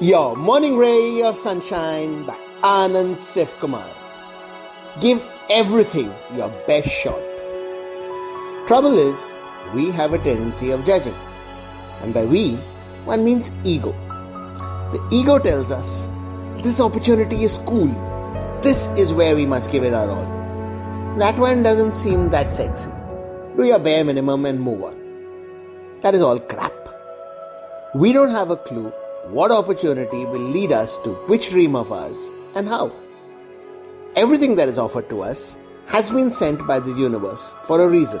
Your morning ray of sunshine by Anand Sivkumar. Give everything your best shot. Trouble is, we have a tendency of judging. And by we, one means ego. The ego tells us, this opportunity is cool. This is where we must give it our all. That one doesn't seem that sexy. Do your bare minimum and move on. That is all crap. We don't have a clue what opportunity will lead us to which dream of ours and how. Everything that is offered to us has been sent by the universe for a reason.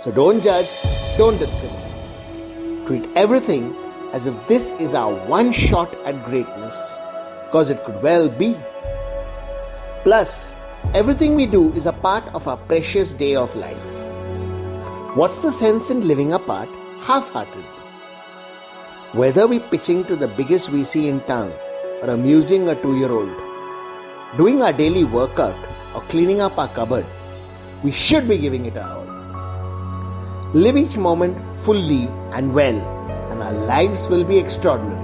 So don't judge, don't discriminate. Treat everything as if this is our one shot at greatness, because it could well be. Plus, everything we do is a part of our precious day of life. What's the sense in living a part half heartedly? Whether we pitching to the biggest VC in town or amusing a two year old, doing our daily workout or cleaning up our cupboard, we should be giving it our all. Live each moment fully and well, and our lives will be extraordinary.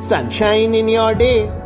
Sunshine in your day.